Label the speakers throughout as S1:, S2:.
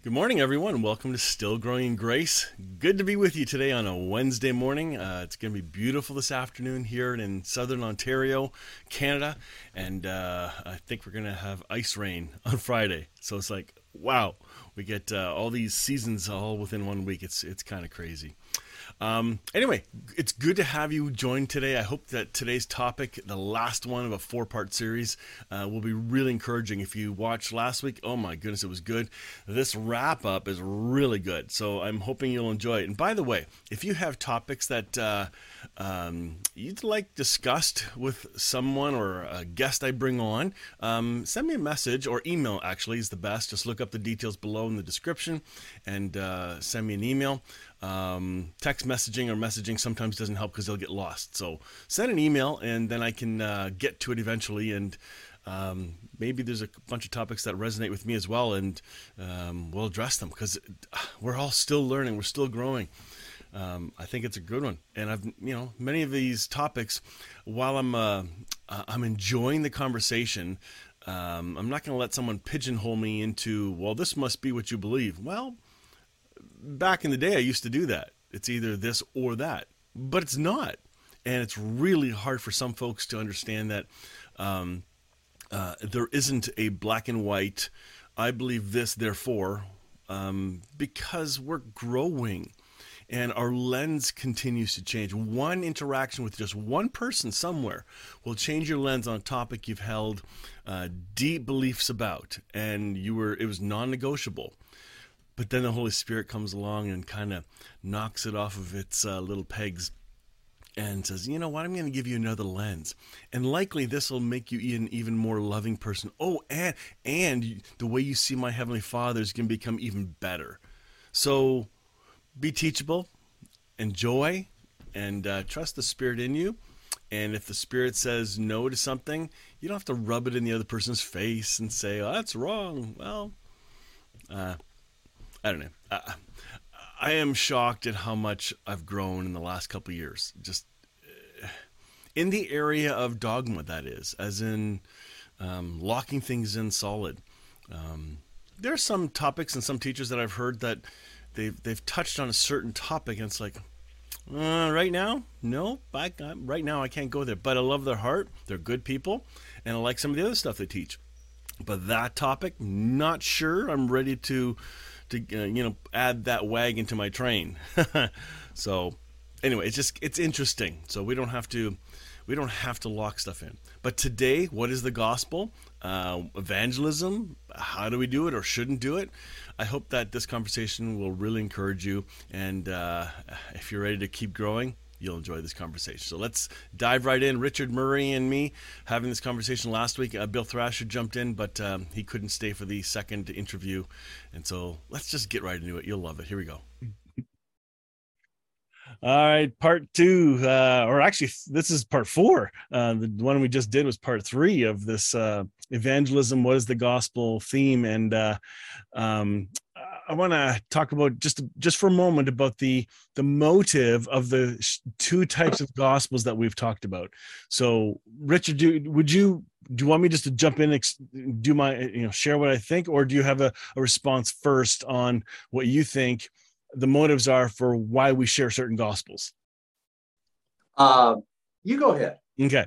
S1: Good morning, everyone. Welcome to Still Growing in Grace. Good to be with you today on a Wednesday morning. Uh, it's going to be beautiful this afternoon here in southern Ontario, Canada, and uh, I think we're going to have ice rain on Friday. So it's like, wow, we get uh, all these seasons all within one week. It's it's kind of crazy. Um, anyway, it's good to have you join today. I hope that today's topic, the last one of a four part series, uh, will be really encouraging. If you watched last week, oh my goodness, it was good. This wrap up is really good. So I'm hoping you'll enjoy it. And by the way, if you have topics that uh, um, you'd like discussed with someone or a guest I bring on, um, send me a message or email actually is the best. Just look up the details below in the description and uh, send me an email. Um, text messaging or messaging sometimes doesn't help because they'll get lost. So send an email and then I can uh, get to it eventually. And um, maybe there's a bunch of topics that resonate with me as well, and um, we'll address them because we're all still learning, we're still growing. Um, I think it's a good one, and I've you know many of these topics. While I'm uh, uh I'm enjoying the conversation, um, I'm not going to let someone pigeonhole me into well, this must be what you believe. Well, back in the day, I used to do that. It's either this or that, but it's not. And it's really hard for some folks to understand that um, uh, there isn't a black and white, I believe this, therefore, um, because we're growing and our lens continues to change. One interaction with just one person somewhere will change your lens on a topic you've held uh, deep beliefs about, and you were it was non-negotiable. But then the Holy Spirit comes along and kind of knocks it off of its uh, little pegs and says, you know what, I'm going to give you another lens. And likely this will make you an even more loving person. Oh, and, and the way you see my Heavenly Father is going to become even better. So be teachable, enjoy, and uh, trust the Spirit in you. And if the Spirit says no to something, you don't have to rub it in the other person's face and say, oh, that's wrong. Well, uh, I don't know. I, I am shocked at how much I've grown in the last couple years. Just uh, in the area of dogma, that is, as in um, locking things in solid. Um, there are some topics and some teachers that I've heard that they've they've touched on a certain topic, and it's like, uh, right now, no, I, right now I can't go there. But I love their heart; they're good people, and I like some of the other stuff they teach. But that topic, not sure. I'm ready to to uh, you know add that wagon to my train. so anyway, it's just it's interesting. So we don't have to we don't have to lock stuff in. But today, what is the gospel? Uh, evangelism? How do we do it or shouldn't do it? I hope that this conversation will really encourage you. And uh, if you're ready to keep growing, you'll enjoy this conversation. So let's dive right in. Richard Murray and me having this conversation last week. Uh, Bill Thrasher jumped in, but um, he couldn't stay for the second interview. And so let's just get right into it. You'll love it. Here we go. All right, part two, uh, or actually, this is part four. Uh, the one we just did was part three of this uh, evangelism. What is the gospel theme? And uh, um, I want to talk about just just for a moment about the the motive of the two types of gospels that we've talked about. So, Richard, do, would you do you want me just to jump in, do my you know share what I think, or do you have a, a response first on what you think the motives are for why we share certain gospels?
S2: Uh, you go ahead.
S1: Okay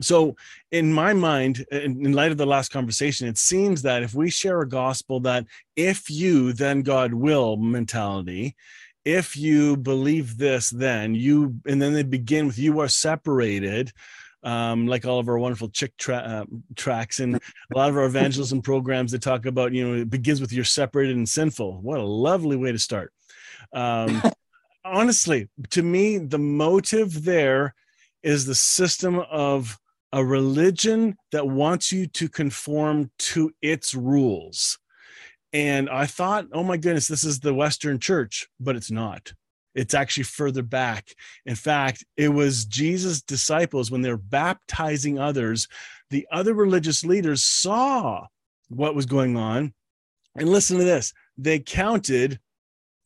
S1: so in my mind in, light of the last conversation it seems that if we share a gospel that if you then god will mentality if you believe this then you and then they begin with you are separated um, like all of our wonderful chick tra- uh, tracts and a lot of our evangelism programs that talk about you know it begins with you're separated and sinful. What a lovely way to start. Um, honestly to me the motive there is the system of a religion that wants you to conform to its rules. And I thought, oh my goodness, this is the Western church, but it's not. It's actually further back. In fact, it was Jesus' disciples when they're baptizing others, the other religious leaders saw what was going on. And listen to this they counted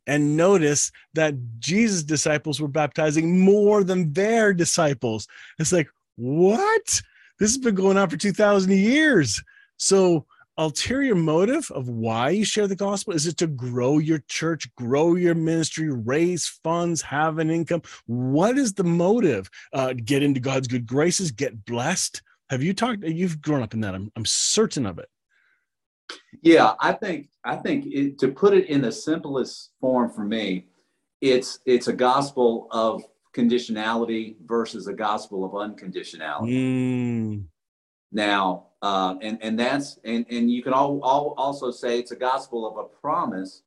S1: and noticed that Jesus' disciples were baptizing more than their disciples. It's like, what? This has been going on for 2,000 years. So, ulterior motive of why you share the gospel is it to grow your church, grow your ministry, raise funds, have an income? What is the motive? Uh, get into God's good graces, get blessed. Have you talked? You've grown up in that. I'm, I'm certain of it.
S2: Yeah, I think I think it, to put it in the simplest form for me, it's it's a gospel of conditionality versus a gospel of unconditionality.
S1: Mm.
S2: Now, uh, and and that's and and you can all, all also say it's a gospel of a promise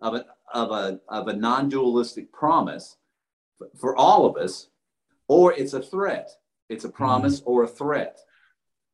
S2: of a of a of a non-dualistic promise for all of us, or it's a threat. It's a promise mm-hmm. or a threat.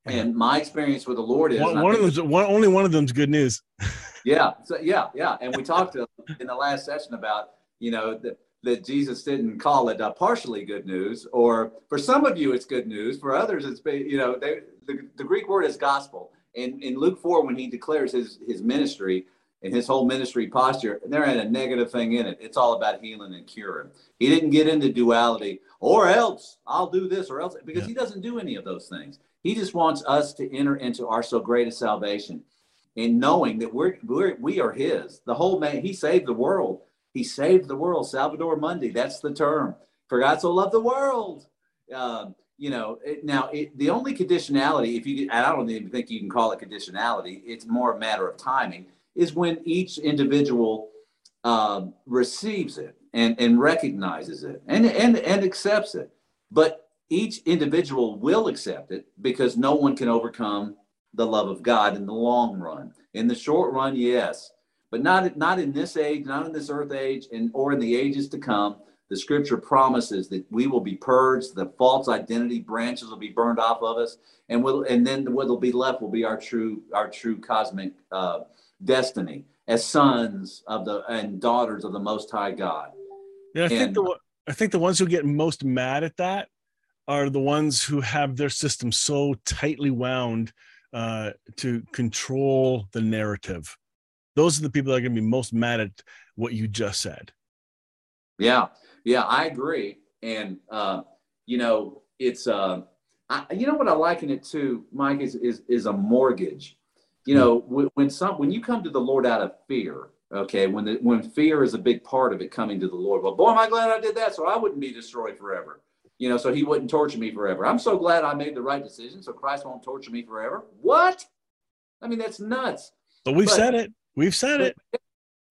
S2: And my experience with the Lord is
S1: one, one of them's one, only one of them's good news.
S2: yeah, so yeah, yeah. And we talked to, in the last session about you know that that Jesus didn't call it uh, partially good news, or for some of you it's good news, for others it's you know they, the, the Greek word is gospel. And in Luke four, when he declares his his ministry and his whole ministry posture, there ain't a negative thing in it. It's all about healing and curing. He didn't get into duality, or else I'll do this, or else because yeah. he doesn't do any of those things. He just wants us to enter into our so great a salvation and knowing that we're, we're we are his. The whole man, he saved the world. He saved the world. Salvator Mundi, that's the term. For God so loved the world. Um, you know, it, now it, the only conditionality, if you, I don't even think you can call it conditionality, it's more a matter of timing, is when each individual um, receives it and, and recognizes it and, and, and accepts it. But each individual will accept it because no one can overcome the love of God in the long run. In the short run, yes, but not not in this age, not in this earth age, and or in the ages to come. The Scripture promises that we will be purged, the false identity branches will be burned off of us, and will and then what will be left will be our true our true cosmic uh, destiny as sons of the and daughters of the Most High God.
S1: Yeah, I and, think the I think the ones who get most mad at that are the ones who have their system so tightly wound uh, to control the narrative. Those are the people that are going to be most mad at what you just said.
S2: Yeah, yeah, I agree. And uh, you know, it's uh, I, you know what I liken it to, Mike, is is is a mortgage. You know, when, when some when you come to the Lord out of fear, okay, when the when fear is a big part of it coming to the Lord. Well, boy, am I glad I did that, so I wouldn't be destroyed forever you know, so he wouldn't torture me forever. I'm so glad I made the right decision, so Christ won't torture me forever. What? I mean, that's nuts.
S1: But we've but, said it. We've said
S2: but,
S1: it.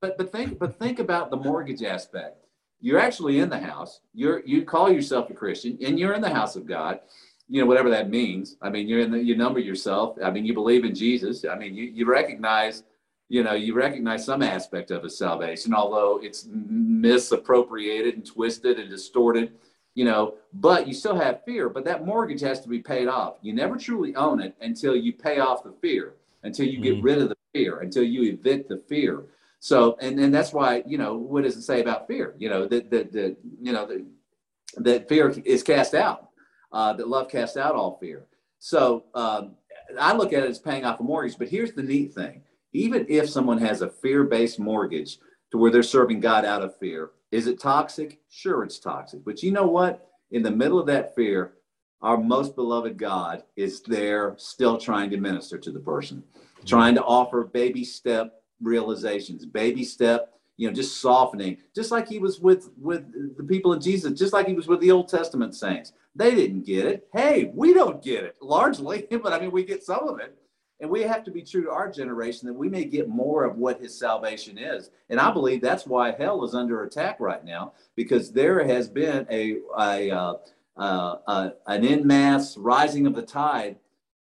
S2: But but think but think about the mortgage aspect. You're actually in the house. You're you call yourself a Christian, and you're in the house of God. You know whatever that means. I mean, you're in the you number yourself. I mean, you believe in Jesus. I mean, you you recognize you know, you recognize some aspect of his salvation, although it's misappropriated and twisted and distorted you know, but you still have fear, but that mortgage has to be paid off. You never truly own it until you pay off the fear, until you get mm. rid of the fear, until you evict the fear. So, and, and that's why, you know, what does it say about fear? You know, that, that, that you know, that, that fear is cast out, uh, that love casts out all fear. So um, I look at it as paying off a mortgage, but here's the neat thing. Even if someone has a fear-based mortgage to where they're serving God out of fear, is it toxic? Sure, it's toxic. But you know what? In the middle of that fear, our most beloved God is there still trying to minister to the person, trying to offer baby step realizations, baby step, you know, just softening, just like he was with with the people of Jesus, just like he was with the Old Testament saints. They didn't get it. Hey, we don't get it largely, but I mean, we get some of it. And we have to be true to our generation that we may get more of what his salvation is. And I believe that's why hell is under attack right now, because there has been a, a, uh, uh, uh, an in mass rising of the tide,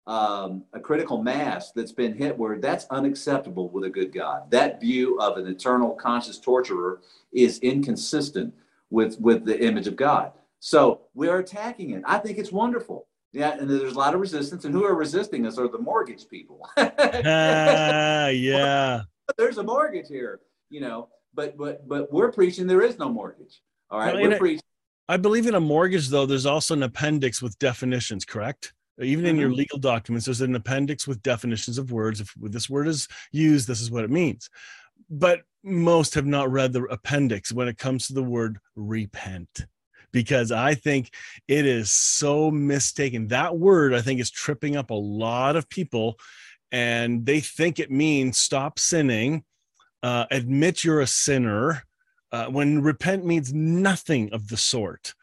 S2: um, a critical mass that's been hit where that's unacceptable with a good God. That view of an eternal conscious torturer is inconsistent with, with the image of God. So we're attacking it. I think it's wonderful. Yeah, and there's a lot of resistance, and who are resisting us are the mortgage people.
S1: ah, yeah.
S2: There's a mortgage here, you know. But but but we're preaching there is no mortgage. All right,
S1: Well,
S2: we're preaching.
S1: I believe in a mortgage, though, there's also an appendix with definitions, correct? Even in your
S2: Mhm.
S1: legal documents, there's an appendix with definitions of words. If this word is used, this is what it means. But most have not read the appendix when it comes to the word repent, because I think it is so mistaken. That word, I think, is tripping up a lot of people, and they think it means stop sinning, uh, admit you're a sinner, uh, when repent means nothing of the sort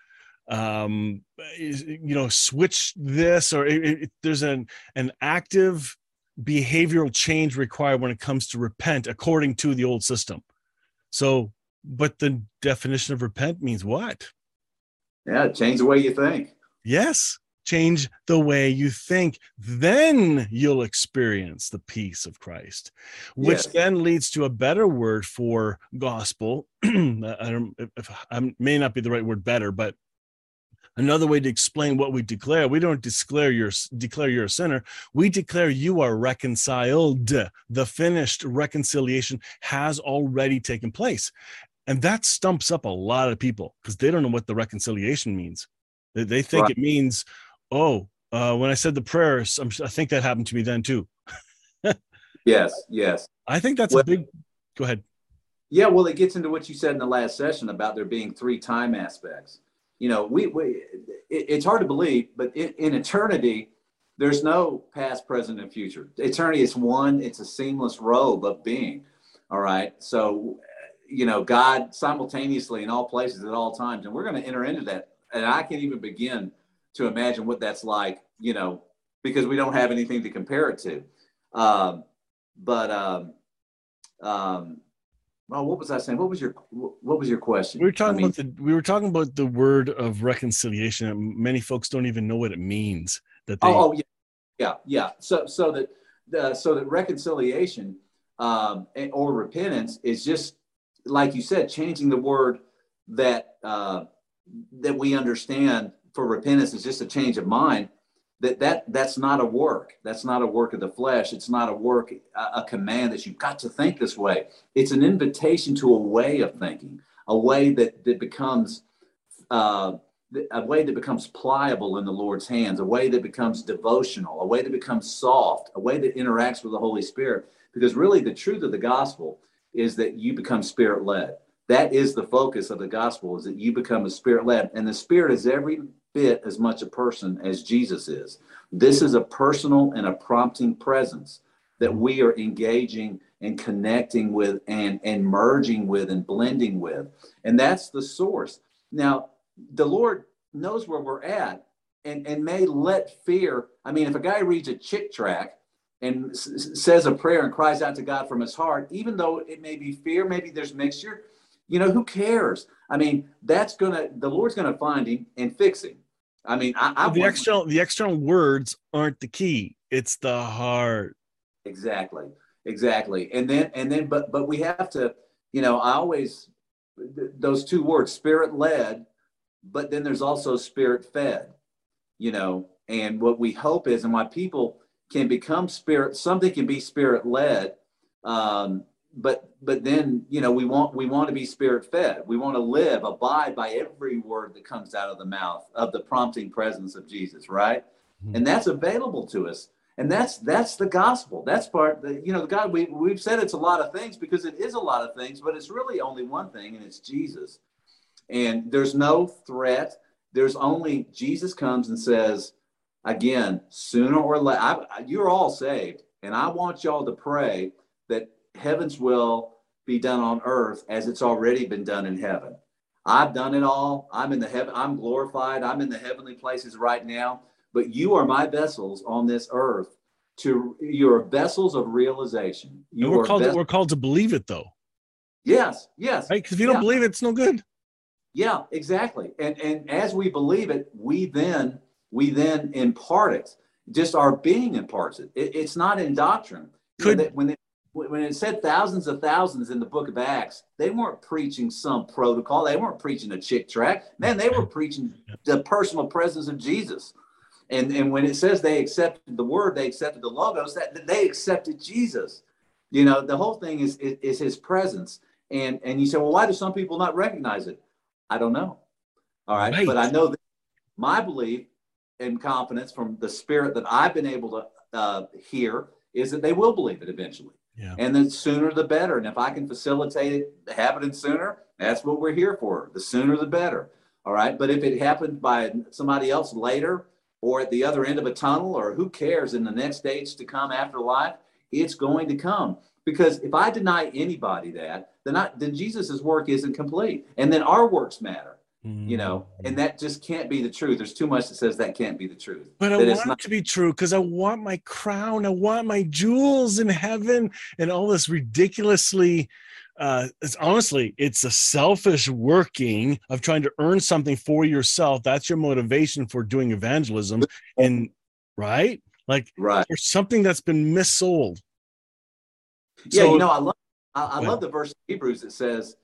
S1: um you know switch this or it, it- there's an an active behavioral change required when it comes to repent according to the old system so but the definition of repent means what
S2: Yeah, change the way you think.
S1: yes change the way you think then you'll experience the peace of christ which
S2: Yes.
S1: then leads to a better word for gospel i don't if i may not be the right word better but another way to explain what we declare we don't declare you're declare you're a sinner we declare you are reconciled the finished reconciliation has already taken place and that stumps up a lot of people because they don't know what the reconciliation means they, they think
S2: Right.
S1: it means oh uh, when i said the prayers I'm, i think that happened to me then too
S2: Yes, yes.
S1: i think that's
S2: Well-
S1: a big go ahead
S2: Yeah, well, it gets into what you said in the last session about there being three time aspects. You know, we, we it, it's hard to believe, but in, in eternity, there's no past, present, and future. Eternity is one, it's a seamless robe of being. All right. So, you know, God simultaneously in all places at all times. And we're going to enter into that. And I can't even begin to imagine what that's like, you know, because we don't have anything to compare it to. Um, but, um, um, well, what was I saying? What was your what was your question?
S1: we were talking
S2: I mean,
S1: about the we were talking about the word of reconciliation many folks don't even know what it means that they
S2: oh, oh yeah, yeah, yeah. So so that the so that reconciliation um, or repentance is just like you said, changing the word that uh, that we understand for repentance is just a change of mind. That that that's not a work. That's not a work of the flesh. It's not a work, a, a command that you've got to think this way. It's an invitation to a way of thinking, a way that that becomes. Uh, a way that becomes pliable in the Lord's hands, a way that becomes devotional, a way that becomes soft, a way that interacts with the Holy Spirit. Because really, the truth of the gospel is that you become spirit led. That is the focus of the gospel: is that you become a spirit led, and the Spirit is every bit as much a person as Jesus is. This is a personal and a prompting presence that we are engaging and connecting with, and and merging with, and blending with, and that's the source. Now, the Lord knows where we're at and, and may let fear. I mean, if a guy reads a Chick tract and s- says a prayer and cries out to God from his heart, even though it may be fear, maybe there's mixture, you know, who cares? I mean, that's gonna the Lord's gonna find him and fix him. I mean, I, I
S1: the external the external words aren't the key. It's the heart.
S2: Exactly. Exactly. And then and then but but we have to you know i always th- those two words spirit led but then there's also spirit fed you know? And what we hope is and why people can become spirit something can be spirit led um but but then you know we want we want to be spirit fed. We want to live abide by every word that comes out of the mouth of the prompting presence of jesus right?
S1: Mhm.
S2: and that's available to us. And that's that's the gospel. That's part the, you know god we, we've said it's a lot of things because it is a lot of things but it's really only one thing and it's jesus. And there's no threat. There's only jesus comes and says again sooner or later you're all saved and i want y'all to pray that heaven's will be done on earth as it's already been done in heaven. I've done it all. I'm in the heaven i'm glorified. I'm in the heavenly places right now. But you are my vessels on this earth to you're vessels of realization.
S1: And
S2: you
S1: we're
S2: are
S1: called we're called to believe it though.
S2: Yes yes.
S1: Right? Because if you don't
S2: Yeah.
S1: believe it it's no good.
S2: Yeah exactly. And and as we believe it we then we then impart it. Just our being imparts it, it it's not in doctrine.
S1: Could-
S2: that- when it when it said thousands of thousands in the book of acts they weren't preaching some protocol they weren't preaching a Chick tract man they were preaching the personal presence of jesus And, and when it says they accepted the word, they accepted the logos, that they accepted Jesus. You know, the whole thing is, is, is his presence. And, and you say, well, why do some people not recognize it? I don't know. All right. right. But I know that my belief and confidence from the spirit that I've been able to uh, hear is that they will believe it eventually. Yeah. And the sooner the better. And if I can facilitate it happening sooner, that's what we're here for. The sooner the better. All right. But if it happened by somebody else later or at the other end of a tunnel or who cares in the next stage to come after life, it's going to come. Because if I deny anybody that, then I, then Jesus's work isn't complete. And then our works matter. You know, mm-hmm. and that just can't be the truth. There's too much that says that can't be the truth.
S1: But I want not- it to be true because I want my crown, I want my jewels in heaven, and all this ridiculously uh, it's honestly it's a selfish working of trying to earn something for yourself that's your motivation for doing evangelism and right like
S2: right
S1: there's something that's been missold
S2: yeah so, you know i love i, I love the verse in hebrews that says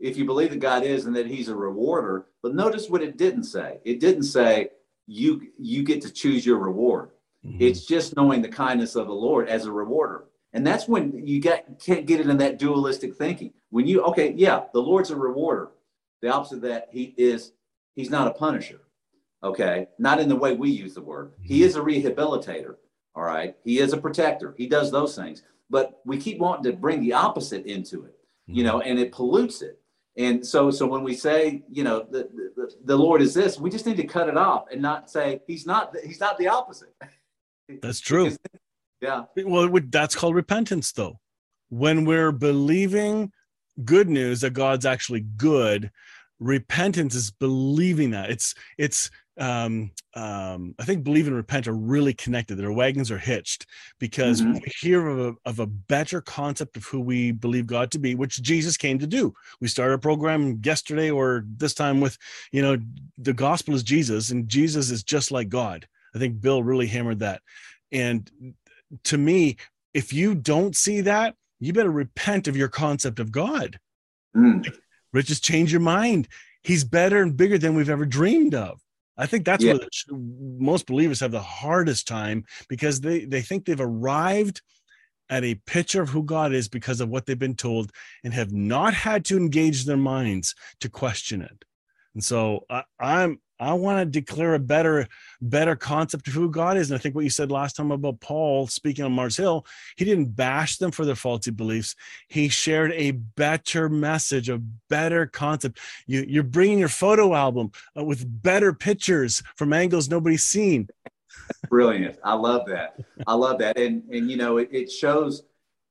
S2: if you believe that god is and that he's a rewarder but notice what it didn't say it didn't say you you get to choose your reward mm-hmm. it's just knowing the kindness of the lord as a rewarder and that's when you get can't get into that dualistic thinking. When you okay, yeah, the Lord's a rewarder. The opposite of that, he is he's not a punisher. Okay, not in the way we use the word. He mm-hmm. is a rehabilitator. All right, he is a protector. He does those things. But we keep wanting to bring the opposite into it, you know, and it pollutes it. And so, so when we say, you know, the, the, the Lord is this, we just need to cut it off and not say he's not. He's not the opposite.
S1: That's true.
S2: Yeah.
S1: Well, that's called repentance, though. When we're believing good news that God's actually good, repentance is believing that. It's it's um, um, I think believe and repent are really connected. Their wagons are hitched because mm-hmm. we hear of a, of a better concept of who we believe God to be, which Jesus came to do. We started a program yesterday or this time with, you know, the gospel is Jesus and Jesus is just like God. I think Bill really hammered that. And to me, if you don't see that, you better repent of your concept of God. Mm. Like, just change your mind. He's better and bigger than we've ever dreamed of. I think that's yeah. where most believers have the hardest time because they, they think they've arrived at a picture of who God is because of what they've been told and have not had to engage their minds to question it. And so I, I'm I want to declare a better, better concept of who God is. And I think what you said last time about Paul speaking on Mars Hill, he didn't bash them for their faulty beliefs. He shared a better message, a better concept. You, you're bringing your photo album uh, with better pictures from angles nobody's seen.
S2: Brilliant. I love that. I love that. And, and you know, it, it shows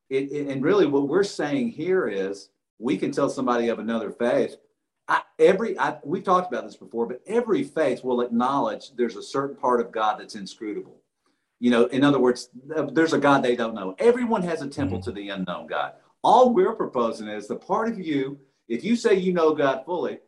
S2: it, it, and really what we're saying here is we can tell somebody of another faith I, every I, we've talked about this before, but every faith will acknowledge there's a certain part of God that's inscrutable. You know, in other words, there's a God they don't know. Everyone has a temple mm-hmm. to the unknown God. All we're proposing is the part of you, if you say you know God fully,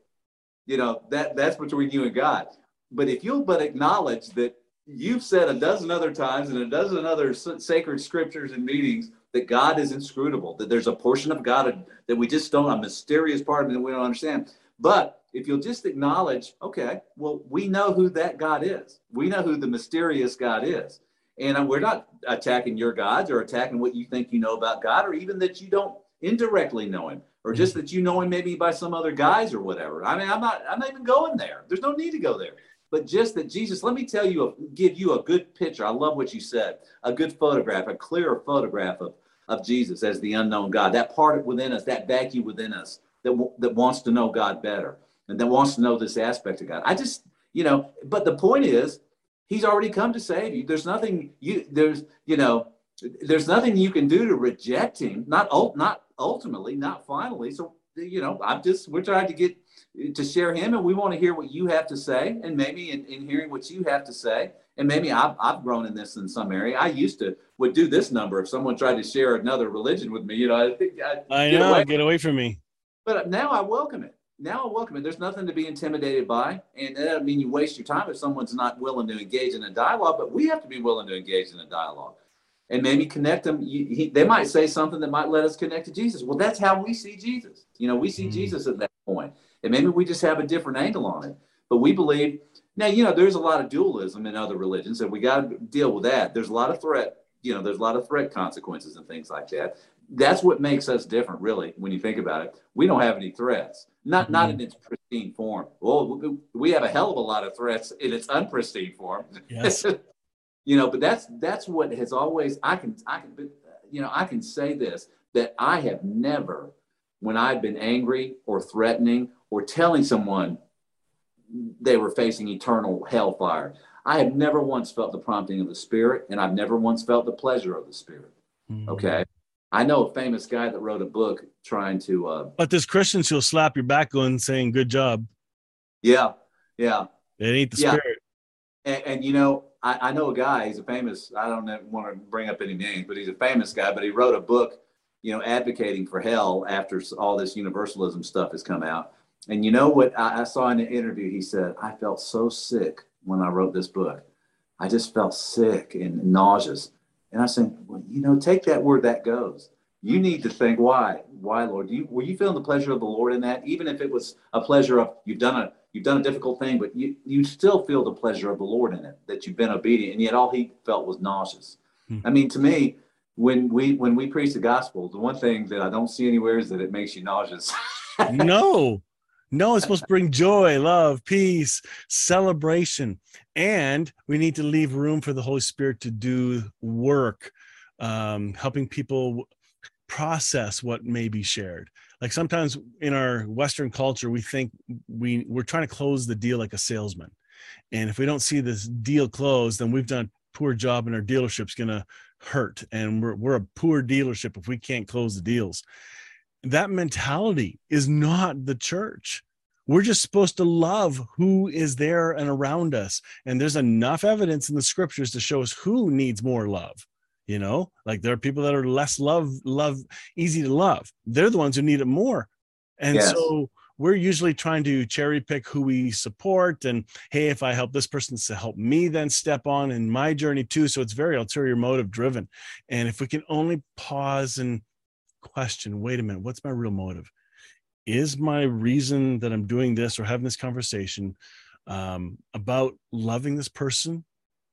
S2: you know that that's between you and God. But if you'll but acknowledge that you've said a dozen other times and a dozen other sacred scriptures and meetings that God is inscrutable, that there's a portion of God that we just don't, a mysterious part of it that we don't understand. But if you'll just acknowledge, okay, well, we know who that God is. We know who the mysterious God is. And uh, we're not attacking your gods or attacking what you think you know about God, or even that you don't indirectly know him, or just mm-hmm. that you know him maybe by some other guys or whatever. I mean, I'm not, I'm not even going there. There's no need to go there. But just that Jesus, let me tell you, uh, give you a good picture. I love what you said. A good photograph, a clearer photograph of, of Jesus as the unknown God. That part within us, that vacuum within us that, that wants to know God better and that wants to know this aspect of God. I just, you know, but the point is, he's already come to save you. There's nothing you, there's, you know, there's nothing you can do to reject him. Not, not ultimately, not finally. So, you know, I'm just, we're trying to get to share him and we want to hear what you have to say. And maybe in, in hearing what you have to say, and maybe I've, I've grown in this in some area. I used to would do this number if someone tried to share another religion with me. You know, I think
S1: I, I know, away. get away from me.
S2: But now I welcome it. Now I welcome it. There's nothing to be intimidated by. And that doesn't mean you waste your time if someone's not willing to engage in a dialogue, but we have to be willing to engage in a dialogue and maybe connect them. You, he, they might say something that might let us connect to Jesus. Well, that's how we see Jesus. You know, we see mm-hmm. Jesus at that point. And maybe we just have a different angle on it. But we believe Now, you know, there's a lot of dualism in other religions, and we got to deal with that. There's a lot of threat, you know, there's a lot of threat consequences and things like that. That's what makes us different, really, when you think about it. We don't have any threats, not mm-hmm. not in its pristine form. Well, we have a hell of a lot of threats in its unpristine form. Yes. you know, but that's that's what has always. I can I can you know I can say this that I have never, when I've been angry or threatening or telling someone they were facing eternal hellfire. I have never once felt the prompting of the Spirit, and I've never once felt the pleasure of the Spirit. Mm-hmm. Okay. I know a famous guy that wrote a book trying to. Uh,
S1: but there's Christians who'll slap your back on saying, good job.
S2: Yeah. Yeah.
S1: It ain't the yeah. Spirit.
S2: And, and, you know, I, I, know a guy, he's a famous, I don't want to bring up any names, but he's a famous guy, but he wrote a book, you know, advocating for hell after all this universalism stuff has come out. And you know what I, I saw in the interview? He said, I felt so sick when I wrote this book. I just felt sick and nauseous. And I said, well, you know, take that word that goes. You need to think why, why, Lord? You, were you feeling the pleasure of the Lord in that? Even if it was a pleasure of you've done a you've done a difficult thing, but you you still feel the pleasure of the Lord in it that you've been obedient, and yet all he felt was nauseous. Hmm. I mean, to me, when we when we preach the gospel, the one thing that I don't see anywhere is that it makes you nauseous.
S1: no, no, it's supposed to bring joy, love, peace, celebration. And we need to leave room for the Holy Spirit to do work, um, helping people process what may be shared. Like sometimes in our Western culture, we think we, we're trying to close the deal like a salesman. And if we don't see this deal closed, then we've done a poor job and our dealership's going to hurt. And we're, we're a poor dealership if we can't close the deals that mentality is not the church. We're just supposed to love who is there and around us. And there's enough evidence in the scriptures to show us who needs more love. You know, like there are people that are less love, love, easy to love. They're the ones who need it more. And yes. so we're usually trying to cherry pick who we support and hey if i help this person to help me then step on in my journey too so it's very ulterior motive driven and if we can only pause and question wait a minute what's my real motive? Is my reason that i'm doing this or having this conversation um, about loving this person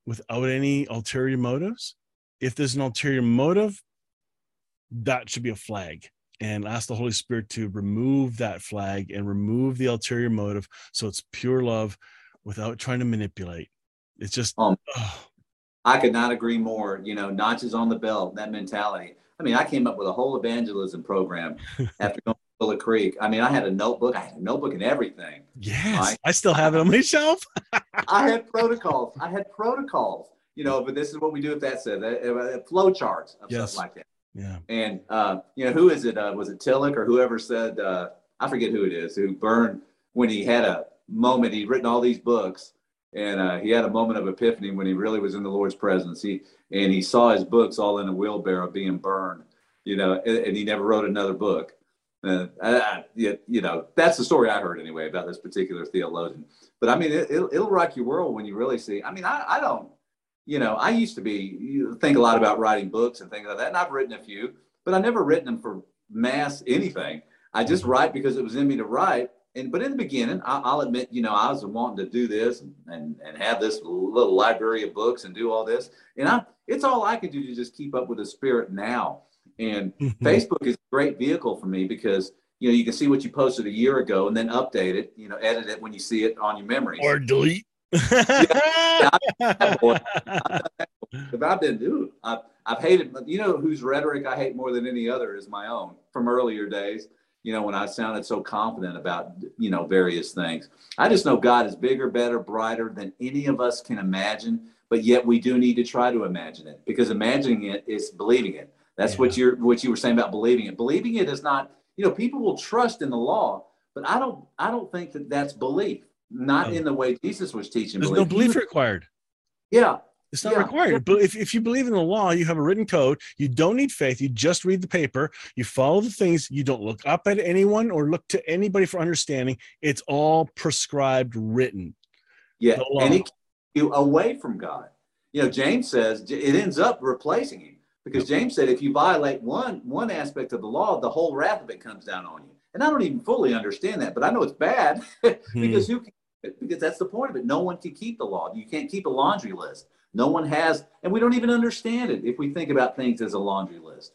S1: without any ulterior motives? If there's an ulterior motive that should be a flag. And ask the holy spirit to remove that flag and remove the ulterior motive so it's pure love without trying to manipulate. It's just um, oh.
S2: i could not agree more. You know notches on the belt that mentality I mean, I came up with a whole evangelism program after going to Willow Creek. I mean, I had a notebook. I had a notebook and everything.
S1: Yes, right? I still have it on my shelf.
S2: I had protocols. I had protocols. You know, but this is what we do with that said uh, uh, flow charts of yes. stuff like that.
S1: Yeah.
S2: And uh, you know, who is it? Uh, was it Tillich or whoever said? Uh, I forget who it is. Who burned when he had a moment. He'd written all these books, and uh, he had a moment of epiphany when he really was in the Lord's presence. He and he saw his books all in a wheelbarrow being burned, you know, and, and he never wrote another book. Uh, I, you know, that's the story I heard anyway about this particular theologian. But I mean, it, will it'll rock your world when you really see. I mean, I, I don't, you know, I used to be think a lot about writing books and things like that, and I've written a few, but I've never written them for mass anything. I just mm-hmm. write because it was in me to write, and but in the beginning, I, will admit, you know, I was wanting to do this and, and and have this little library of books and do all this, and I it's all I can do to just keep up with the spirit now. And mm-hmm. Facebook is a great vehicle for me because you know you can see what you posted a year ago and then update it, you know, edit it when you see it on your memories
S1: or delete.
S2: yeah, I've been, dude, I've, I've hated, you know, whose rhetoric I hate more than any other is my own from earlier days you know, when I sounded so confident about, you know, various things. I just know God is bigger, better, brighter than any of us can imagine, but yet we do need to try to imagine it because imagining it is believing it. That's yeah. what you're what you were saying about believing it. Believing it is not, you know, people will trust in the law, but I don't I don't think that that's belief. Not in the way Jesus was teaching.
S1: There's belief. no belief required.
S2: Yeah,
S1: it's not yeah. required. But if, if you believe in the law, you have a written code. You don't need faith. You just read the paper. You follow the things. You don't look up at anyone or look to anybody for understanding. It's all prescribed, written.
S2: Yeah, and it keeps you away from God. You know, James says it ends up replacing him because James said if you violate one one aspect of the law, the whole wrath of it comes down on you. And I don't even fully understand that, but I know it's bad because hmm. who can because that's the point of it. No one can keep the law. You can't keep a laundry list. No one has, and we don't even understand it if we think about things as a laundry list.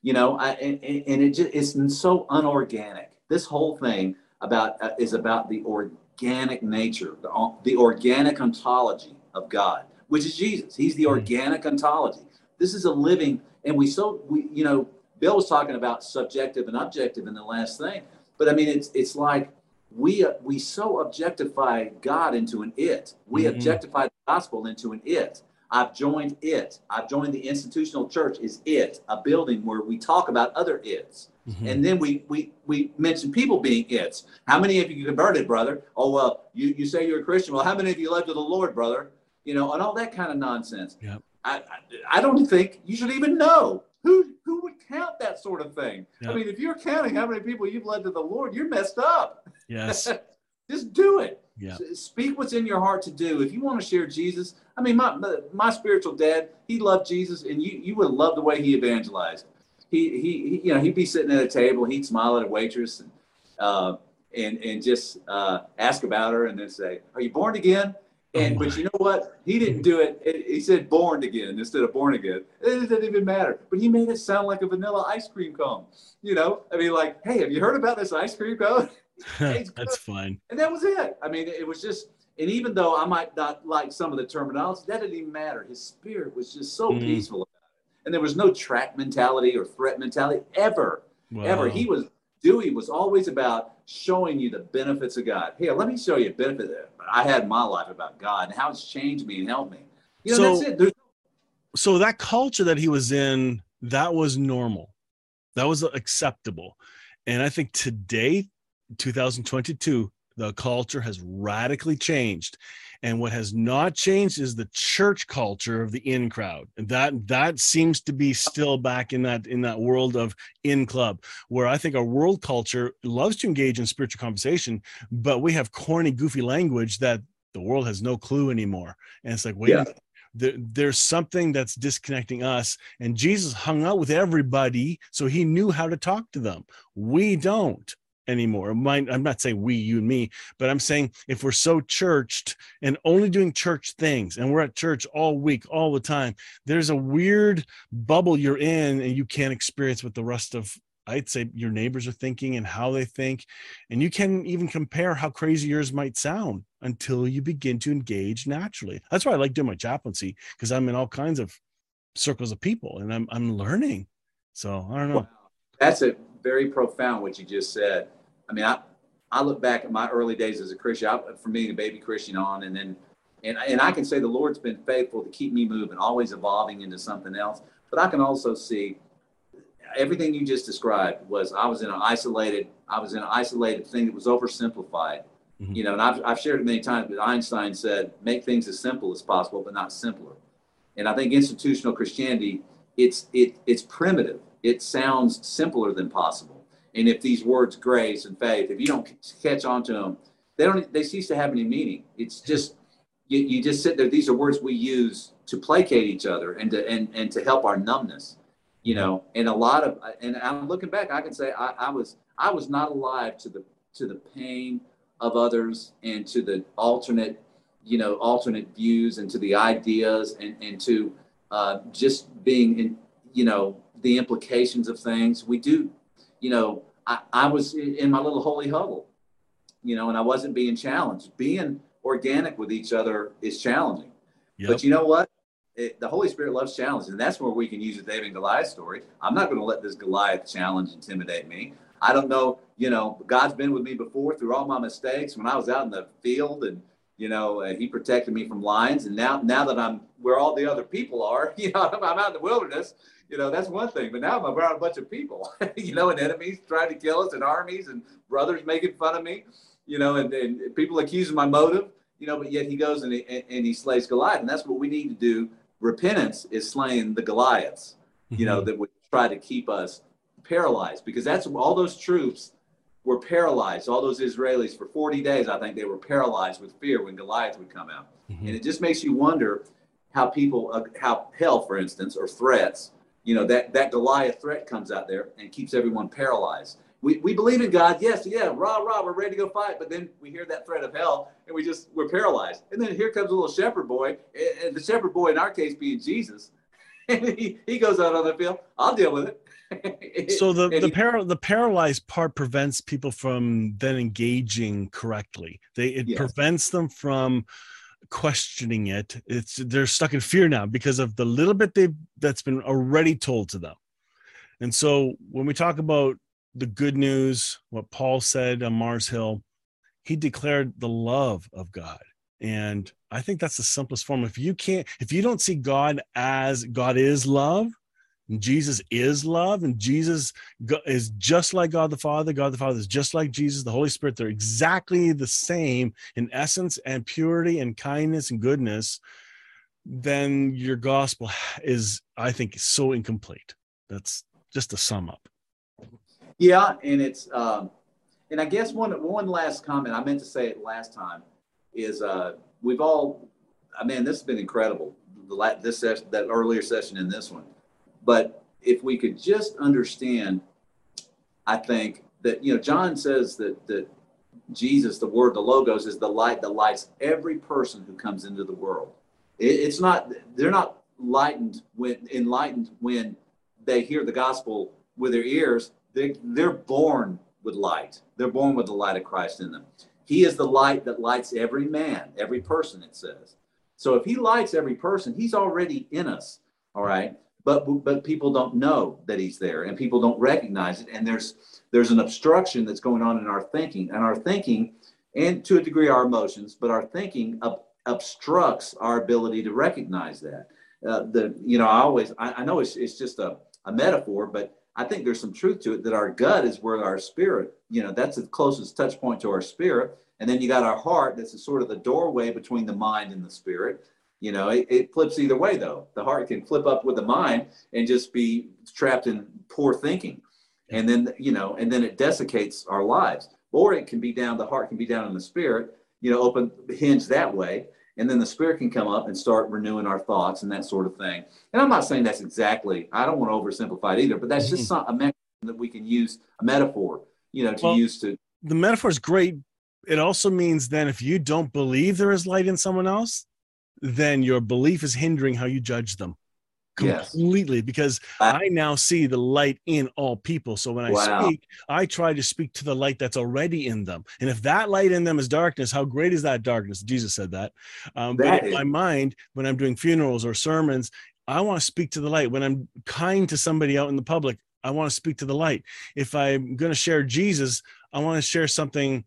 S2: You know, I, and, and it just it's so unorganic. This whole thing about uh, is about the organic nature, the, the organic ontology of God, which is Jesus. He's the hmm. organic ontology. This is a living, and we so we you know Bill was talking about subjective and objective in the last thing, but I mean it's it's like we uh, we so objectify God into an it. We mm-hmm. objectify gospel into an it. I've joined it. I've joined the institutional church is it, a building where we talk about other its. Mm-hmm. And then we we we mention people being its. How many of you converted, brother? Oh well, you, you say you're a Christian. Well, how many of you led to the Lord, brother? You know, and all that kind of nonsense.
S1: Yeah.
S2: I, I, I don't think you should even know who who would count that sort of thing. I mean, if you're counting how many people you've led to the Lord, you're messed up.
S1: Yes.
S2: Just do it.
S1: Yeah.
S2: Speak what's in your heart to do. If you want to share Jesus, I mean, my my spiritual dad, he loved Jesus, and you you would love the way he evangelized. He, he, he you know he'd be sitting at a table, he'd smile at a waitress, and uh, and and just uh, ask about her, and then say, "Are you born again?" And oh but you know what? He didn't do it. He said born again instead of born again. It doesn't even matter. But he made it sound like a vanilla ice cream cone. You know, I mean, like, hey, have you heard about this ice cream cone?
S1: That's fine.
S2: And that was it. I mean, it was just, and even though I might not like some of the terminology, that didn't even matter. His spirit was just so mm. peaceful And there was no track mentality or threat mentality ever. Wow. Ever. He was Dewey was always about showing you the benefits of God. Here, let me show you a benefit that I had in my life about God and how it's changed me and helped me. You know, so, that's it. There's-
S1: so that culture that he was in, that was normal. That was acceptable. And I think today, 2022, the culture has radically changed. And what has not changed is the church culture of the in crowd. And that that seems to be still back in that in that world of in club where i think our world culture loves to engage in spiritual conversation but we have corny goofy language that the world has no clue anymore. And it's like wait yeah. There, there's something that's disconnecting us. And jesus hung out with everybody so he knew how to talk to them. We don't anymore. I'm not saying we, you and me, but I'm saying if we're so churched and only doing church things and we're at church all week, all the time, there's a weird bubble you're in and you can't experience what the rest of I'd say your neighbors are thinking and how they think. And you can even compare how crazy yours might sound until you begin to engage naturally. That's why I like doing my chaplaincy because I'm in all kinds of circles of people and I'm I'm learning. So I don't know.
S2: That's a very profound what you just said. I mean, I, I look back at my early days as a Christian, I, from being a baby Christian on, and then, and, and I can say the Lord's been faithful to keep me moving, always evolving into something else. But I can also see everything you just described was I was in an isolated, I was in an isolated thing that was oversimplified. Mm-hmm. You know, and I've, I've shared it many times, but Einstein said, make things as simple as possible, but not simpler. And I think institutional Christianity, it's it it's primitive it sounds simpler than possible. And if these words grace and faith, if you don't catch on to them, they don't they cease to have any meaning. It's just you, you just sit there. These are words we use to placate each other and to and, and to help our numbness. You know, and a lot of and I'm looking back, I can say I, I was I was not alive to the to the pain of others and to the alternate, you know, alternate views and to the ideas and, and to uh, just being in, you know, the implications of things. We do, you know, I, I was in my little holy huddle, you know, and I wasn't being challenged. Being organic with each other is challenging. Yep. But you know what? It, the Holy Spirit loves challenge, and that's where we can use the David and Goliath story. I'm not going to let this Goliath challenge intimidate me. I don't know, you know, God's been with me before through all my mistakes. When I was out in the field and you know, uh, he protected me from lions. And now, now that I'm where all the other people are, you know, I'm out in the wilderness, you know, that's one thing. But now I'm around a bunch of people, you know, and enemies trying to kill us and armies and brothers making fun of me, you know, and, and people accusing my motive, you know, but yet he goes and he, and he slays Goliath. And that's what we need to do. Repentance is slaying the Goliaths, you mm-hmm. know, that would try to keep us paralyzed because that's all those troops were paralyzed. All those Israelis for 40 days, I think they were paralyzed with fear when Goliath would come out. Mm-hmm. And it just makes you wonder how people, uh, how hell, for instance, or threats, you know, that, that Goliath threat comes out there and keeps everyone paralyzed. we, we believe in God. Yes, yeah, rah, rah, we're ready to go fight. But then we hear that threat of hell and we just, we're paralyzed. And then here comes a little shepherd boy, and the shepherd boy in our case being Jesus. And he, he goes out on the field. I'll deal with
S1: it. so the the, para- the paralyzed part prevents people from then engaging correctly. They it yes. prevents them from questioning it. It's they're stuck in fear now because of the little bit they that's been already told to them. And so when we talk about the good news, what Paul said on Mars Hill, he declared the love of God. And I think that's the simplest form. If you can't, if you don't see God as God is love, and Jesus is love, and Jesus is just like God the Father, God the Father is just like Jesus, the Holy Spirit, they're exactly the same in essence and purity and kindness and goodness, then your gospel is, I think, so incomplete. That's just to sum up.
S2: Yeah, and it's um, and I guess one one last comment. I meant to say it last time is uh, we've all I mean this has been incredible. The this session that earlier session in this one, but if we could just understand, I think that you know John says that that Jesus, the Word, the Logos, is the light that lights every person who comes into the world. It, it's not they're not lightened when enlightened when they hear the gospel with their ears they, they're born with light. They're born with the light of Christ in them. He is the light that lights every man, every person, it says. So if he lights every person, he's already in us. All right. But but people don't know that he's there and people don't recognize it. And there's there's an obstruction that's going on in our thinking. And our thinking, and to a degree our emotions, but our thinking ob- obstructs our ability to recognize that. Uh, the you know, I always I, I know it's it's just a, a metaphor, but I think there's some truth to it that our gut is where our spirit, you know, that's the closest touch point to our spirit. And then you got our heart, that's sort of the doorway between the mind and the spirit. You know, it, it, flips either way though. The heart can flip up with the mind and just be trapped in poor thinking. And then, you know, and then it desiccates our lives. Or it can be down, the heart can be down in the spirit, you know, open the hinge that way and then the spirit can come up and start renewing our thoughts and that sort of thing and i'm not saying that's exactly i don't want to oversimplify it either but that's just mm-hmm. a mechanism that we can use a metaphor you know to well, use to
S1: the metaphor is great it also means then if you don't believe there is light in someone else then your belief is hindering how you judge them completely yes. because I now see the light in all people. So when I wow. speak, I try to speak to the light that's already in them. And if that light in them is darkness, how great is that darkness? Jesus said that. Um, that but in my mind, when I'm doing funerals or sermons, I want to speak to the light. When I'm kind to somebody out in the public, I want to speak to the light. If I'm going to share Jesus, I want to share something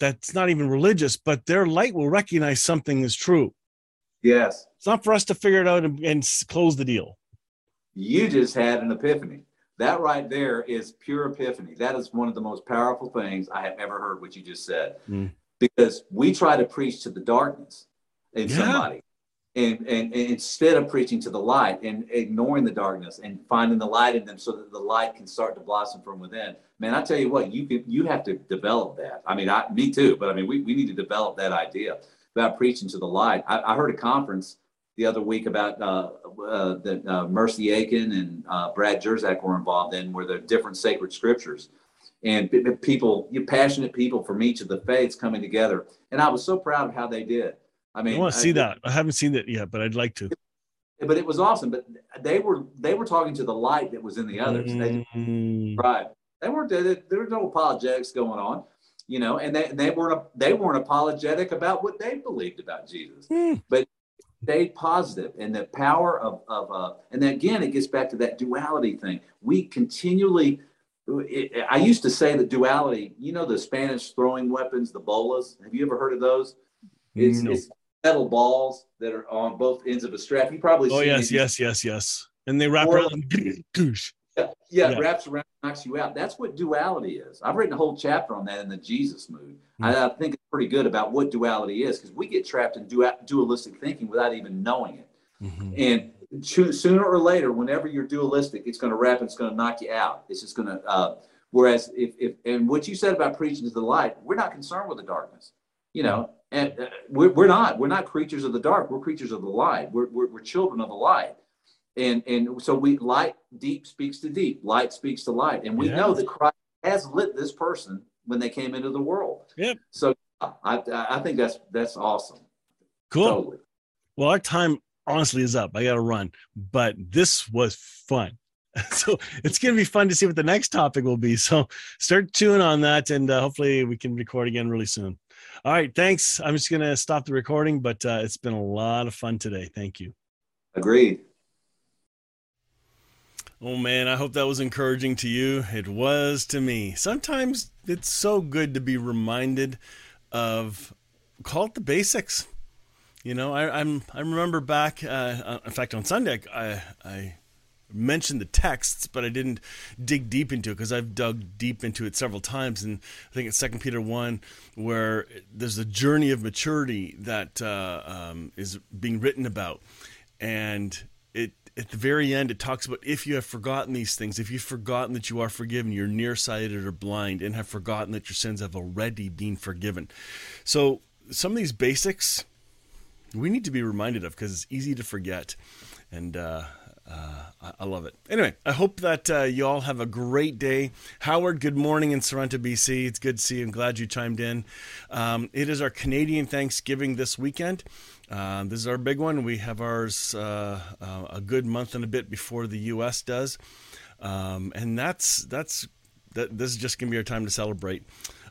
S1: that's not even religious, but their light will recognize something is true.
S2: Yes.
S1: It's not for us to figure it out and, and close the deal.
S2: You just had an epiphany. That right there is pure epiphany. That is one of the most powerful things I have ever heard what you just said. Mm. Because we try to preach to the darkness in yeah. somebody. And, and, and, instead of preaching to the light and ignoring the darkness and finding the light in them so that the light can start to blossom from within man i tell you what you can, you have to develop that i mean I, me too but i mean we, we need to develop that idea about preaching to the light. I, I heard a conference the other week about uh, uh, that uh, Mercy Aiken and uh, Brad Jersak were involved in, where the different sacred scriptures and people, you passionate people from each of the faiths coming together. And I was so proud of how they did. I mean,
S1: I want to see I, that. I haven't seen that yet, but I'd like to.
S2: But it was awesome. But they were they were talking to the light that was in the others. Mm. They, right. They weren't there. There was no apologetics going on you know, and they, they weren't they weren't apologetic about what they believed about Jesus, mm. but they positive and the power of of uh, and then again it gets back to that duality thing. We continually. It, I used to say the duality. You know the Spanish throwing weapons, the bolas. Have you ever heard of those? It's, no. it's metal balls that are on both ends of a strap. You probably.
S1: Oh yes, yes, yes, yes. And they wrap around.
S2: Yeah, yeah, yeah, wraps around, knocks you out. That's what duality is. I've written a whole chapter on that in the Jesus mood. Mm-hmm. I, I, think it's pretty good about what duality is because we get trapped in dualistic thinking without even knowing it. Mm-hmm. And sooner or later, whenever you're dualistic, it's going to wrap and it's going to knock you out. It's just going to. Uh, whereas if, if and what you said about preaching to the light, we're not concerned with the darkness. You know, and uh, we're, we're not. We're not creatures of the dark. We're creatures of the light. We're, we're, we're children of the light and and so we light deep speaks to deep light speaks to light and we know that christ has lit this person when they came into the world.
S1: Yep.
S2: So I, I think that's that's awesome.
S1: Cool. Totally. Well, our time honestly is up. I got to run, but this was fun. So it's going to be fun to see what the next topic will be. So start tuning on that, and uh, hopefully we can record again really soon. All right, thanks. I'm just going to stop the recording, but uh, it's been a lot of fun today. Thank you.
S2: Agreed.
S1: Oh man, I hope that was encouraging to you. It was to me. Sometimes it's so good to be reminded of call it the basics. You know, I, am I remember back. Uh, uh, in fact, on Sunday, I, I mentioned the texts, but I didn't dig deep into it because I've dug deep into it several times. And I think it's Second Peter one, where there's a journey of maturity that uh, um, is being written about, and it at the very end it talks about if you have forgotten these things, if you've forgotten that you are forgiven, you're nearsighted or blind, and have forgotten that your sins have already been forgiven. So some of these basics we need to be reminded of because it's easy to forget, and. Uh, uh, I love it. Anyway, I hope that uh, you all have a great day. Howard, good morning in Sorrento, BC. It's good to see you. I'm glad you chimed in. Um, it is our Canadian Thanksgiving this weekend. Uh, this is our big one. We have ours uh, uh, a good month and a bit before the U.S. does, um, and that's that's that. This is just going to be our time to celebrate.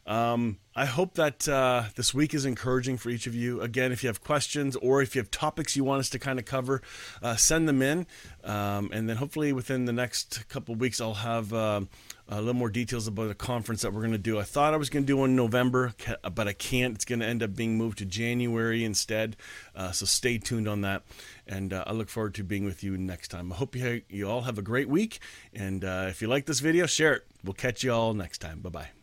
S1: Um, I hope that uh, this week is encouraging for each of you. Again, if you have questions or if you have topics you want us to kind of cover, uh, send them in. Um, and then hopefully within the next couple weeks, I'll have uh, a little more details about a conference that we're going to do. I thought I was going to do one in November, but I can't. It's going to end up being moved to January instead. Uh, so stay tuned on that. And uh, I look forward to being with you next time. I hope you, you all have a great week. And uh, if you like this video, share it. We'll catch you all next time. Bye bye.